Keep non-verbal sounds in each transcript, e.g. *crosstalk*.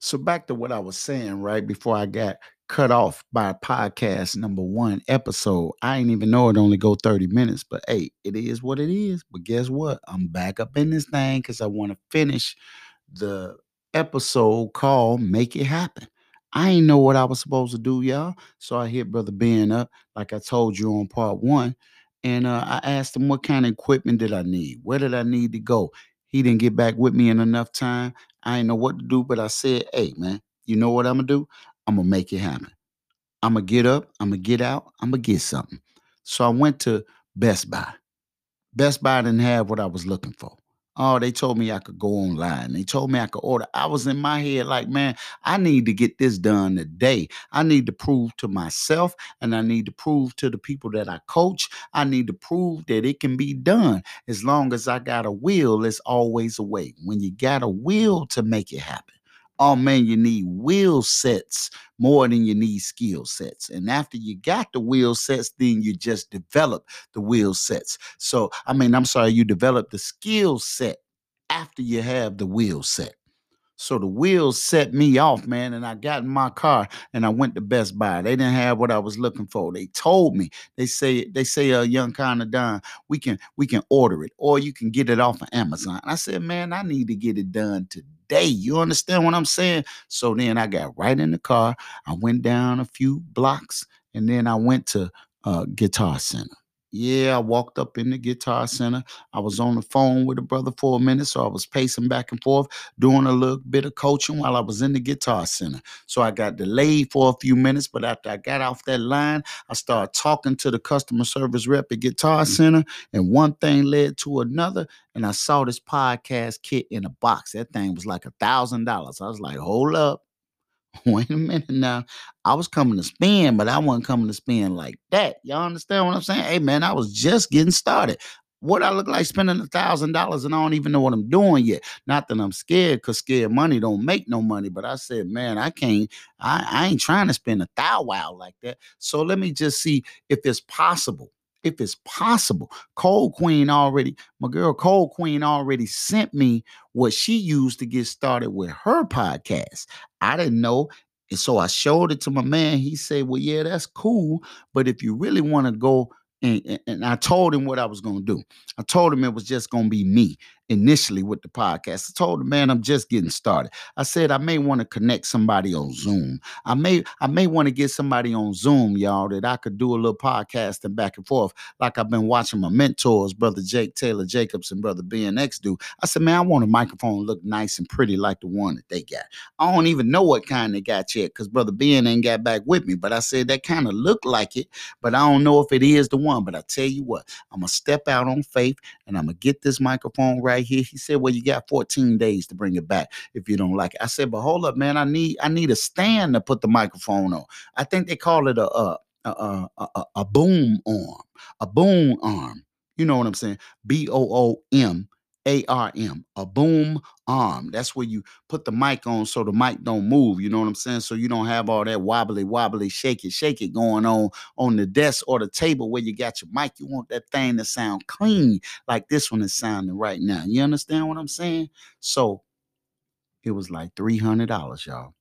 So back to what I was saying right before I got cut off by podcast number one episode. I ain't even know it only go 30 minutes, but hey, it is what it is. But guess what? I'm back up in this thing because I want to finish the episode called Make It Happen. I ain't know what I was supposed to do, y'all. So I hit Brother Ben up, like I told you on part one. And uh, I asked him what kind of equipment did I need? Where did I need to go? He didn't get back with me in enough time. I didn't know what to do, but I said, hey, man, you know what I'm going to do? I'm going to make it happen. I'm going to get up. I'm going to get out. I'm going to get something. So I went to Best Buy. Best Buy didn't have what I was looking for. Oh, they told me I could go online. They told me I could order. I was in my head like, man, I need to get this done today. I need to prove to myself and I need to prove to the people that I coach. I need to prove that it can be done. As long as I got a will, it's always a way. When you got a will to make it happen. Oh man, you need will sets more than you need skill sets. And after you got the wheel sets, then you just develop the wheel sets. So, I mean, I'm sorry, you develop the skill set after you have the wheel set. So the wheels set me off, man, and I got in my car and I went to Best Buy. They didn't have what I was looking for. They told me. They say they say uh young kind of done. We can we can order it or you can get it off of Amazon. I said, man, I need to get it done today. You understand what I'm saying? So then I got right in the car. I went down a few blocks and then I went to uh Guitar Center. Yeah, I walked up in the guitar center. I was on the phone with a brother for a minute, so I was pacing back and forth, doing a little bit of coaching while I was in the guitar center. So I got delayed for a few minutes, but after I got off that line, I started talking to the customer service rep at Guitar mm. Center, and one thing led to another, and I saw this podcast kit in a box. That thing was like a thousand dollars. I was like, hold up. *laughs* Wait a minute now. I was coming to spend, but I wasn't coming to spend like that. Y'all understand what I'm saying? Hey man, I was just getting started. What I look like spending a thousand dollars and I don't even know what I'm doing yet. Not that I'm scared, because scared money don't make no money. But I said, man, I can't, I, I ain't trying to spend a thou wow like that. So let me just see if it's possible if it's possible. Cold Queen already, my girl Cold Queen already sent me what she used to get started with her podcast. I didn't know. And so I showed it to my man. He said, Well, yeah, that's cool. But if you really want to go and, and, I told him what I was going to do. I told him it was just going to be me initially with the podcast. I told the man, I'm just getting started. I said I may want to connect somebody on Zoom. I may I may want to get somebody on Zoom, y'all, that I could do a little podcasting back and forth, like I've been watching my mentors, brother Jake Taylor Jacobs and brother BNX do. I said, man, I want a microphone look nice and pretty like the one that they got. I don't even know what kind they got yet because brother Ben ain't got back with me, but I said that kind of looked like it, but I don't know if it is the one. But I tell you what, I'm gonna step out on faith and I'm gonna get this microphone right here. He said, Well, you got 14 days to bring it back if you don't like it. I said, But hold up, man, I need I need a stand to put the microphone on. I think they call it a a a, a, a boom arm, a boom arm. You know what I'm saying? B O O M ARM, a boom arm. That's where you put the mic on so the mic don't move. You know what I'm saying? So you don't have all that wobbly, wobbly, shake it, shake it going on on the desk or the table where you got your mic. You want that thing to sound clean like this one is sounding right now. You understand what I'm saying? So it was like $300, y'all.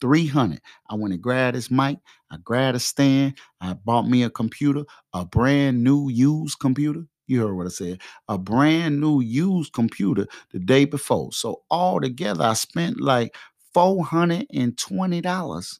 300. I went and grabbed this mic. I grabbed a stand. I bought me a computer, a brand new used computer. You heard what I said. A brand new used computer the day before. So all together, I spent like $420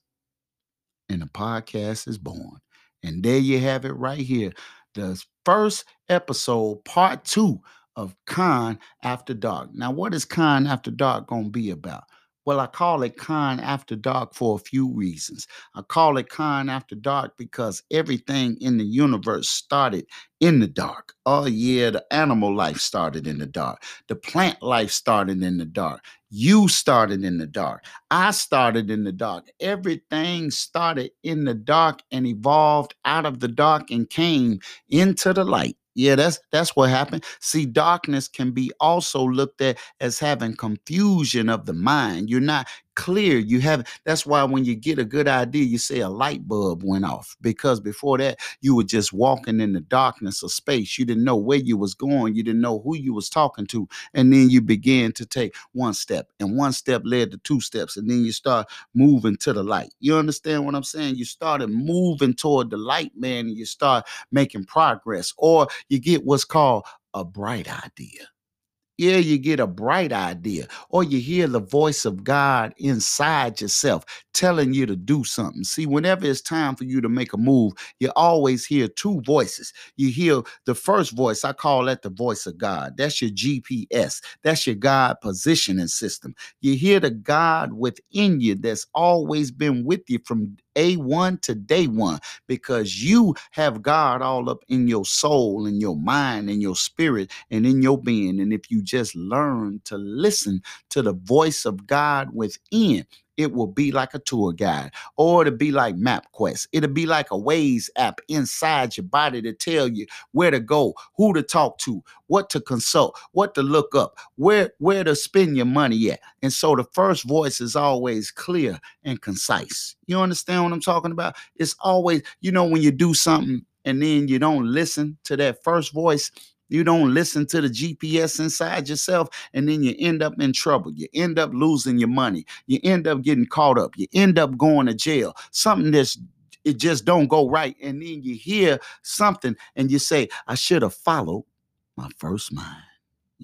and the podcast is born. And there you have it right here. The first episode, part two of Con After Dark. Now, what is Con After Dark going to be about? Well, I call it Con After Dark for a few reasons. I call it Con After Dark because everything in the universe started in the dark. Oh, yeah, the animal life started in the dark. The plant life started in the dark. You started in the dark. I started in the dark. Everything started in the dark and evolved out of the dark and came into the light. Yeah, that's that's what happened. See, darkness can be also looked at as having confusion of the mind. You're not clear. You have that's why when you get a good idea, you say a light bulb went off because before that you were just walking in the darkness of space. You didn't know where you was going. You didn't know who you was talking to, and then you began to take one step, and one step led to two steps, and then you start moving to the light. You understand what I'm saying? You started moving toward the light, man, and you start making progress, or you get what's called a bright idea. Yeah, you get a bright idea, or you hear the voice of God inside yourself telling you to do something. See, whenever it's time for you to make a move, you always hear two voices. You hear the first voice, I call that the voice of God. That's your GPS, that's your God positioning system. You hear the God within you that's always been with you from A1 to day one because you have God all up in your soul, in your mind, in your spirit, and in your being. And if you just learn to listen to the voice of God within, it will be like a tour guide or it'll be like MapQuest. It'll be like a Waze app inside your body to tell you where to go, who to talk to, what to consult, what to look up, where where to spend your money at. And so the first voice is always clear and concise. You understand what I'm talking about? It's always, you know, when you do something and then you don't listen to that first voice, you don't listen to the GPS inside yourself, and then you end up in trouble. You end up losing your money. You end up getting caught up. You end up going to jail. Something that's it just don't go right. And then you hear something and you say, I should have followed my first mind.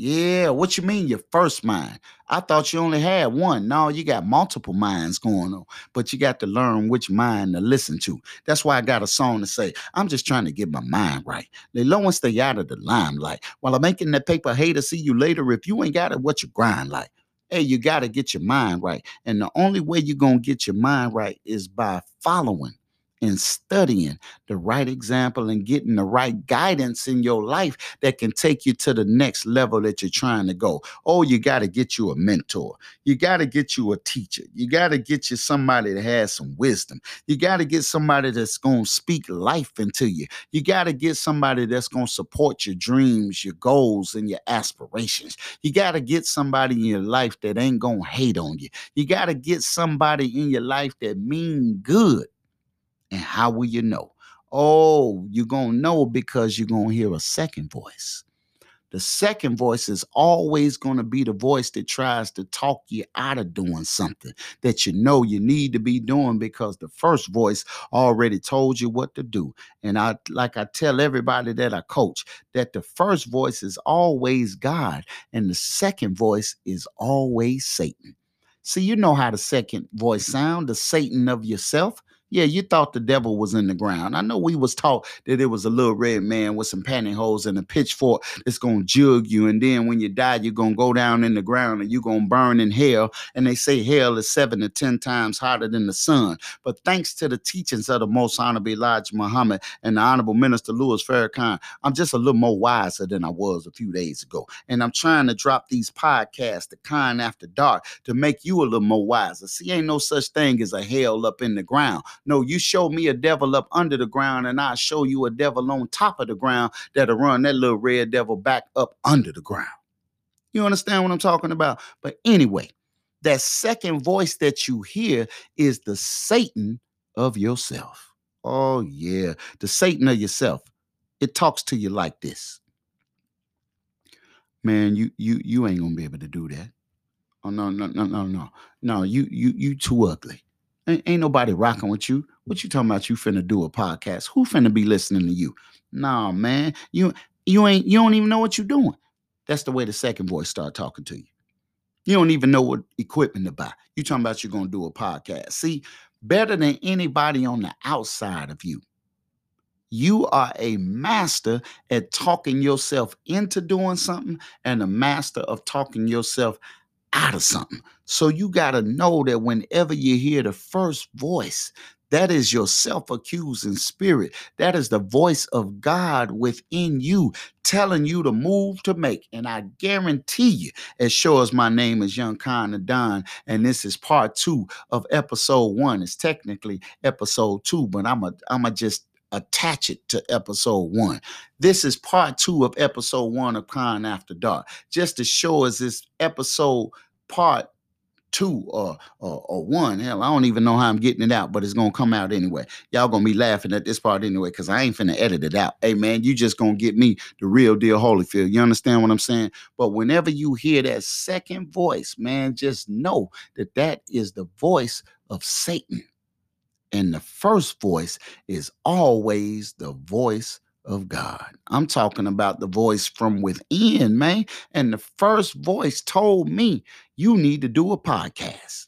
Yeah, what you mean your first mind? I thought you only had one. No, you got multiple minds going on, but you got to learn which mind to listen to. That's why I got a song to say, I'm just trying to get my mind right. They low and stay out of the limelight. While I'm making that paper, hey to see you later. If you ain't got it, what you grind like? Hey, you got to get your mind right. And the only way you're going to get your mind right is by following and studying the right example and getting the right guidance in your life that can take you to the next level that you're trying to go. Oh, you got to get you a mentor. You got to get you a teacher. You got to get you somebody that has some wisdom. You got to get somebody that's going to speak life into you. You got to get somebody that's going to support your dreams, your goals, and your aspirations. You got to get somebody in your life that ain't going to hate on you. You got to get somebody in your life that mean good and how will you know? Oh, you're going to know because you're going to hear a second voice. The second voice is always going to be the voice that tries to talk you out of doing something that you know you need to be doing because the first voice already told you what to do. And I like I tell everybody that I coach that the first voice is always God and the second voice is always Satan. See, you know how the second voice sound, the Satan of yourself. Yeah, you thought the devil was in the ground. I know we was taught that it was a little red man with some pantyhose and a pitchfork that's gonna jug you, and then when you die, you're gonna go down in the ground and you're gonna burn in hell. And they say hell is seven to ten times hotter than the sun. But thanks to the teachings of the Most Honorable Elijah Muhammad and the Honorable Minister Louis Farrakhan, I'm just a little more wiser than I was a few days ago. And I'm trying to drop these podcasts, the kind after dark, to make you a little more wiser. See, ain't no such thing as a hell up in the ground. No, you show me a devil up under the ground, and I'll show you a devil on top of the ground that'll run that little red devil back up under the ground. You understand what I'm talking about? But anyway, that second voice that you hear is the Satan of yourself. Oh, yeah, the Satan of yourself. It talks to you like this. Man, you you you ain't gonna be able to do that. Oh no, no, no, no, no. No, you you you too ugly. Ain't, nobody rocking with you. What you talking about? You finna do a podcast? Who finna be listening to you? Nah, man. You you ain't you don't even know what you're doing. That's the way the second voice start talking to you. You don't even know what equipment to buy. You talking about you're gonna do a podcast. See, better than anybody on the outside of you. You are a master at talking yourself into doing something and a master of talking yourself out of something. So you got to know that whenever you hear the first voice, that is your self accusing spirit. That is the voice of God within you telling you to move to make. And I guarantee you, as sure as my name is Young Khan Adon, and this is part two of episode one. It's technically episode two, but I'm a I'm a just attach it to episode one. This is part two of episode one of Khan After Dark. Just to show us this episode part two or, or or one. Hell, I don't even know how I'm getting it out, but it's gonna come out anyway. Y'all gonna be laughing at this part anyway, because I ain't finna edit it out. Hey man, you just gonna get me the real deal Holyfield. You understand what I'm saying? But whenever you hear that second voice, man, just know that that is the voice of Satan. And the first voice is always the voice of God. I'm talking about the voice from within, man. And the first voice told me, you need to do a podcast.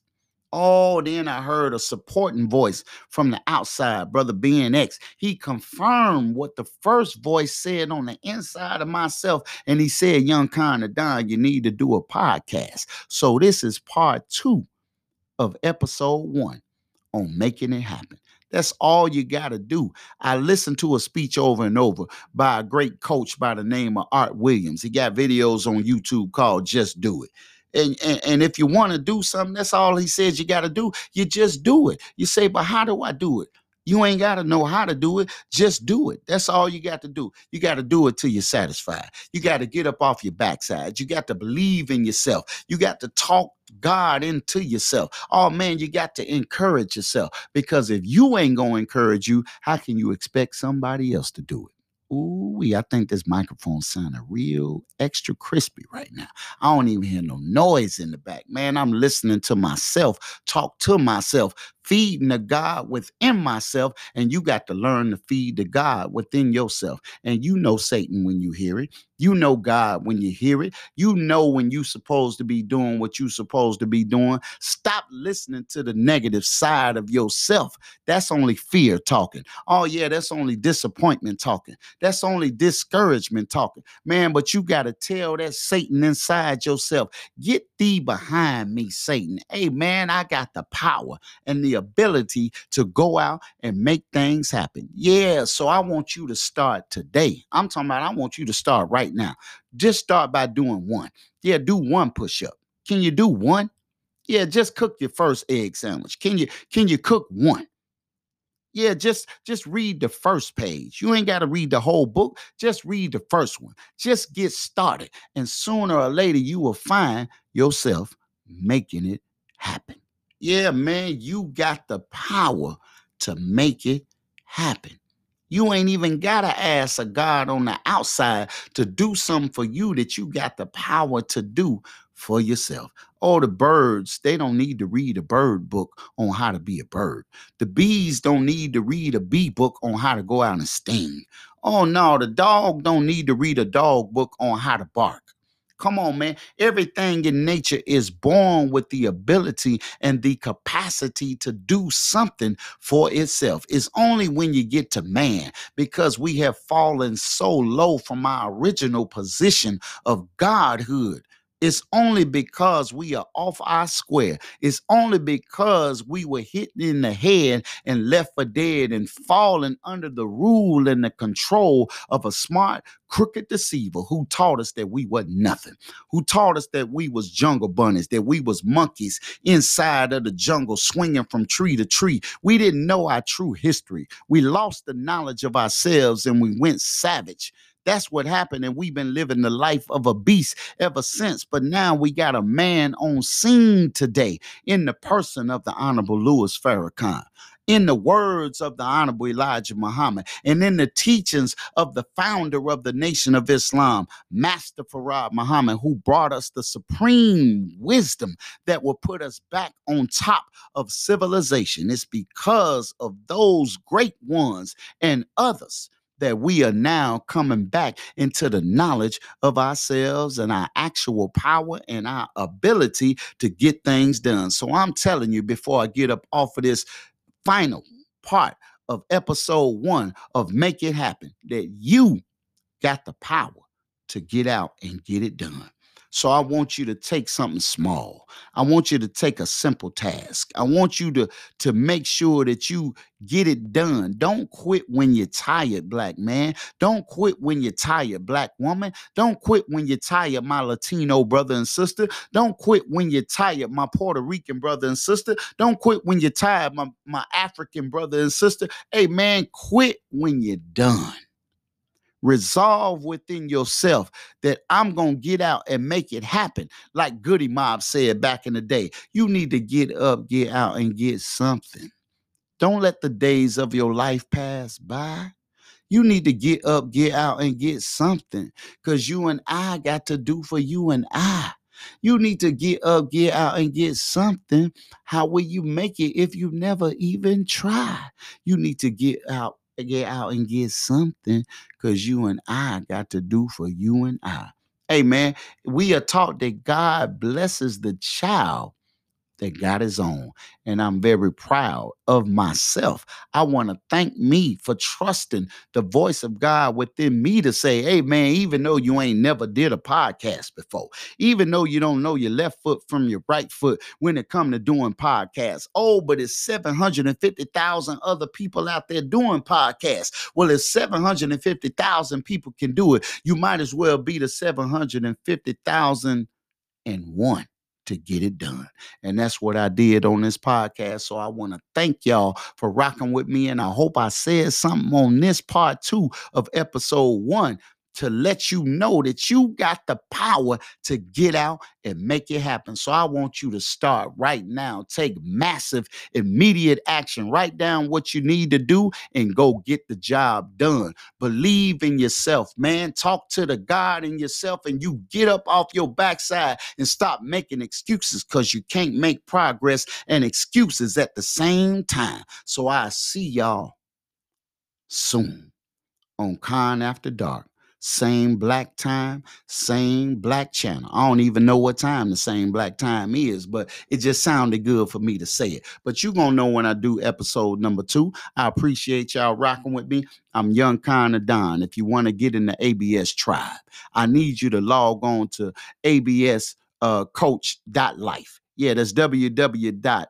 Oh, then I heard a supporting voice from the outside, Brother BNX. He confirmed what the first voice said on the inside of myself. And he said, Young Con of Don, you need to do a podcast. So this is part two of episode one on making it happen. That's all you got to do. I listened to a speech over and over by a great coach by the name of Art Williams. He got videos on YouTube called Just Do It. And, and, and if you want to do something, that's all he says you got to do. You just do it. You say, but how do I do it? You ain't got to know how to do it. Just do it. That's all you got to do. You got to do it till you're satisfied. You got to get up off your backside. You got to believe in yourself. You got to talk God into yourself. Oh man, you got to encourage yourself because if you ain't going to encourage you, how can you expect somebody else to do it? Ooh, I think this microphone sounding real extra crispy right now. I don't even hear no noise in the back. Man, I'm listening to myself talk to myself feeding the God within myself, and you got to learn to feed the God within yourself. And you know Satan when you hear it. You know God when you hear it. You know when you supposed to be doing what you supposed to be doing. Stop listening to the negative side of yourself. That's only fear talking. Oh yeah, that's only disappointment talking. That's only discouragement talking. Man, but you got to tell that Satan inside yourself, get thee behind me, Satan. Hey man, I got the power and the ability to go out and make things happen. Yeah, so I want you to start today. I'm talking about I want you to start right now. Just start by doing one. Yeah, do one push up. Can you do one? Yeah, just cook your first egg sandwich. Can you can you cook one? Yeah, just just read the first page. You ain't got to read the whole book. Just read the first one. Just get started. And sooner or later you will find yourself making it happen. Yeah, man, you got the power to make it happen. You ain't even got to ask a God on the outside to do something for you that you got the power to do for yourself. Oh, the birds, they don't need to read a bird book on how to be a bird. The bees don't need to read a bee book on how to go out and sting. Oh, no, the dog don't need to read a dog book on how to bark. Come on, man. Everything in nature is born with the ability and the capacity to do something for itself. It's only when you get to man because we have fallen so low from our original position of godhood it's only because we are off our square. It's only because we were hit in the head and left for dead and fallen under the rule and the control of a smart, crooked deceiver who taught us that we wasn't nothing, who taught us that we was jungle bunnies, that we was monkeys inside of the jungle swinging from tree to tree. We didn't know our true history. We lost the knowledge of ourselves and we went savage. That's what happened. And we've been living the life of a beast ever since. But now we got a man on scene today in the person of the Honorable Louis Farrakhan in the words of the Honorable Elijah Muhammad and in the teachings of the founder of the Nation of Islam, Master Fard Muhammad, who brought us the supreme wisdom that will put us back on top of civilization. It's because of those great ones and others that we are now coming back into the knowledge of ourselves and our actual power and our ability to get things done. So I'm telling you, before I get up off of this final part of episode one of Make It Happen, that you got the power to get out and get it done. So I want you to take something small. I want you to take a simple task. I want you to to make sure that you get it done. Don't quit when you're tired, black man. Don't quit when you're tired, black woman. Don't quit when you're tired, my Latino brother and sister. Don't quit when you're tired, my Puerto Rican brother and sister. Don't quit when you're tired, my, my African brother and sister. Hey man, quit when you're done. Resolve within yourself that I'm going to get out and make it happen. Like Goodie Mob said back in the day, you need to get up, get out, and get something. Don't let the days of your life pass by. You need to get up, get out, and get something because you and I got to do for you and I. You need to get up, get out, and get something. How will you make it if you never even try? You need to get out, get out, and get something because you and I got to do for you and I. Man, we are taught that God blesses the child that got his own. And I'm very proud of myself. I want to thank me for trusting the voice of God within me to say, hey, man, even though you ain't never did a podcast before, even though you don't know your left foot from your right foot when it come to doing podcasts, oh, but it's 750,000 other people out there doing podcasts. Well, if 750,000 people can do it, you might as well be the 750,000 and one to get it done. And that's what I did on this podcast. So I want to thank y'all for rocking with me. And I hope I said something on this part two of episode one to let you know that you got the power to get out and make it happen. So I want you to start right now. Take massive, immediate action. Write down what you need to do and go get the job done. Believe in yourself, man. Talk to the God in yourself and you get up off your backside and stop making excuses because you can't make progress and excuses at the same time. So I see y'all soon on Con After Dark same black time, same black channel. I don't even know what time the same black time is, but it just sounded good for me to say it. But you're going to know when I do episode number two. I appreciate y'all rocking with me. I'm Young Con of Don. If you want to get in the ABS tribe, I need you to log on to ABS uh. Yeah, that's www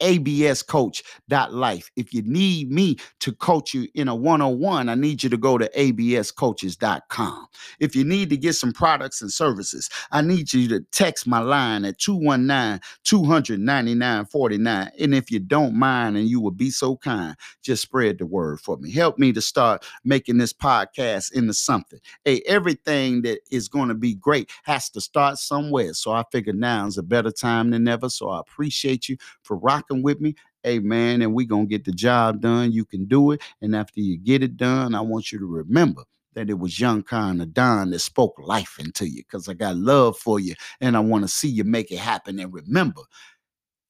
abscoach.life. If you need me to coach you in a one on one, I need you to go to abscoaches.com. If you need to get some products and services, I need you to text my line at 219 299 49. And if you don't mind and you would be so kind, just spread the word for me. Help me to start making this podcast into something. Hey, everything that is going to be great has to start somewhere. So I figure now is a better time than ever. So I appreciate you for rocking with me, man, and we gonna get the job done. You can do it. And after you get it done, I want you to remember that it was young of Don that spoke life into you because I got love for you and I want to see you make it happen. And remember,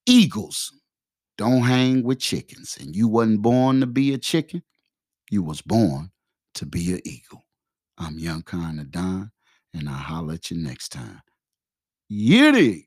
eagles don't hang with chickens. And you wasn't born to be a chicken, you was born to be an eagle. I'm young of Don, and I'll holler at you next time. Yiddy!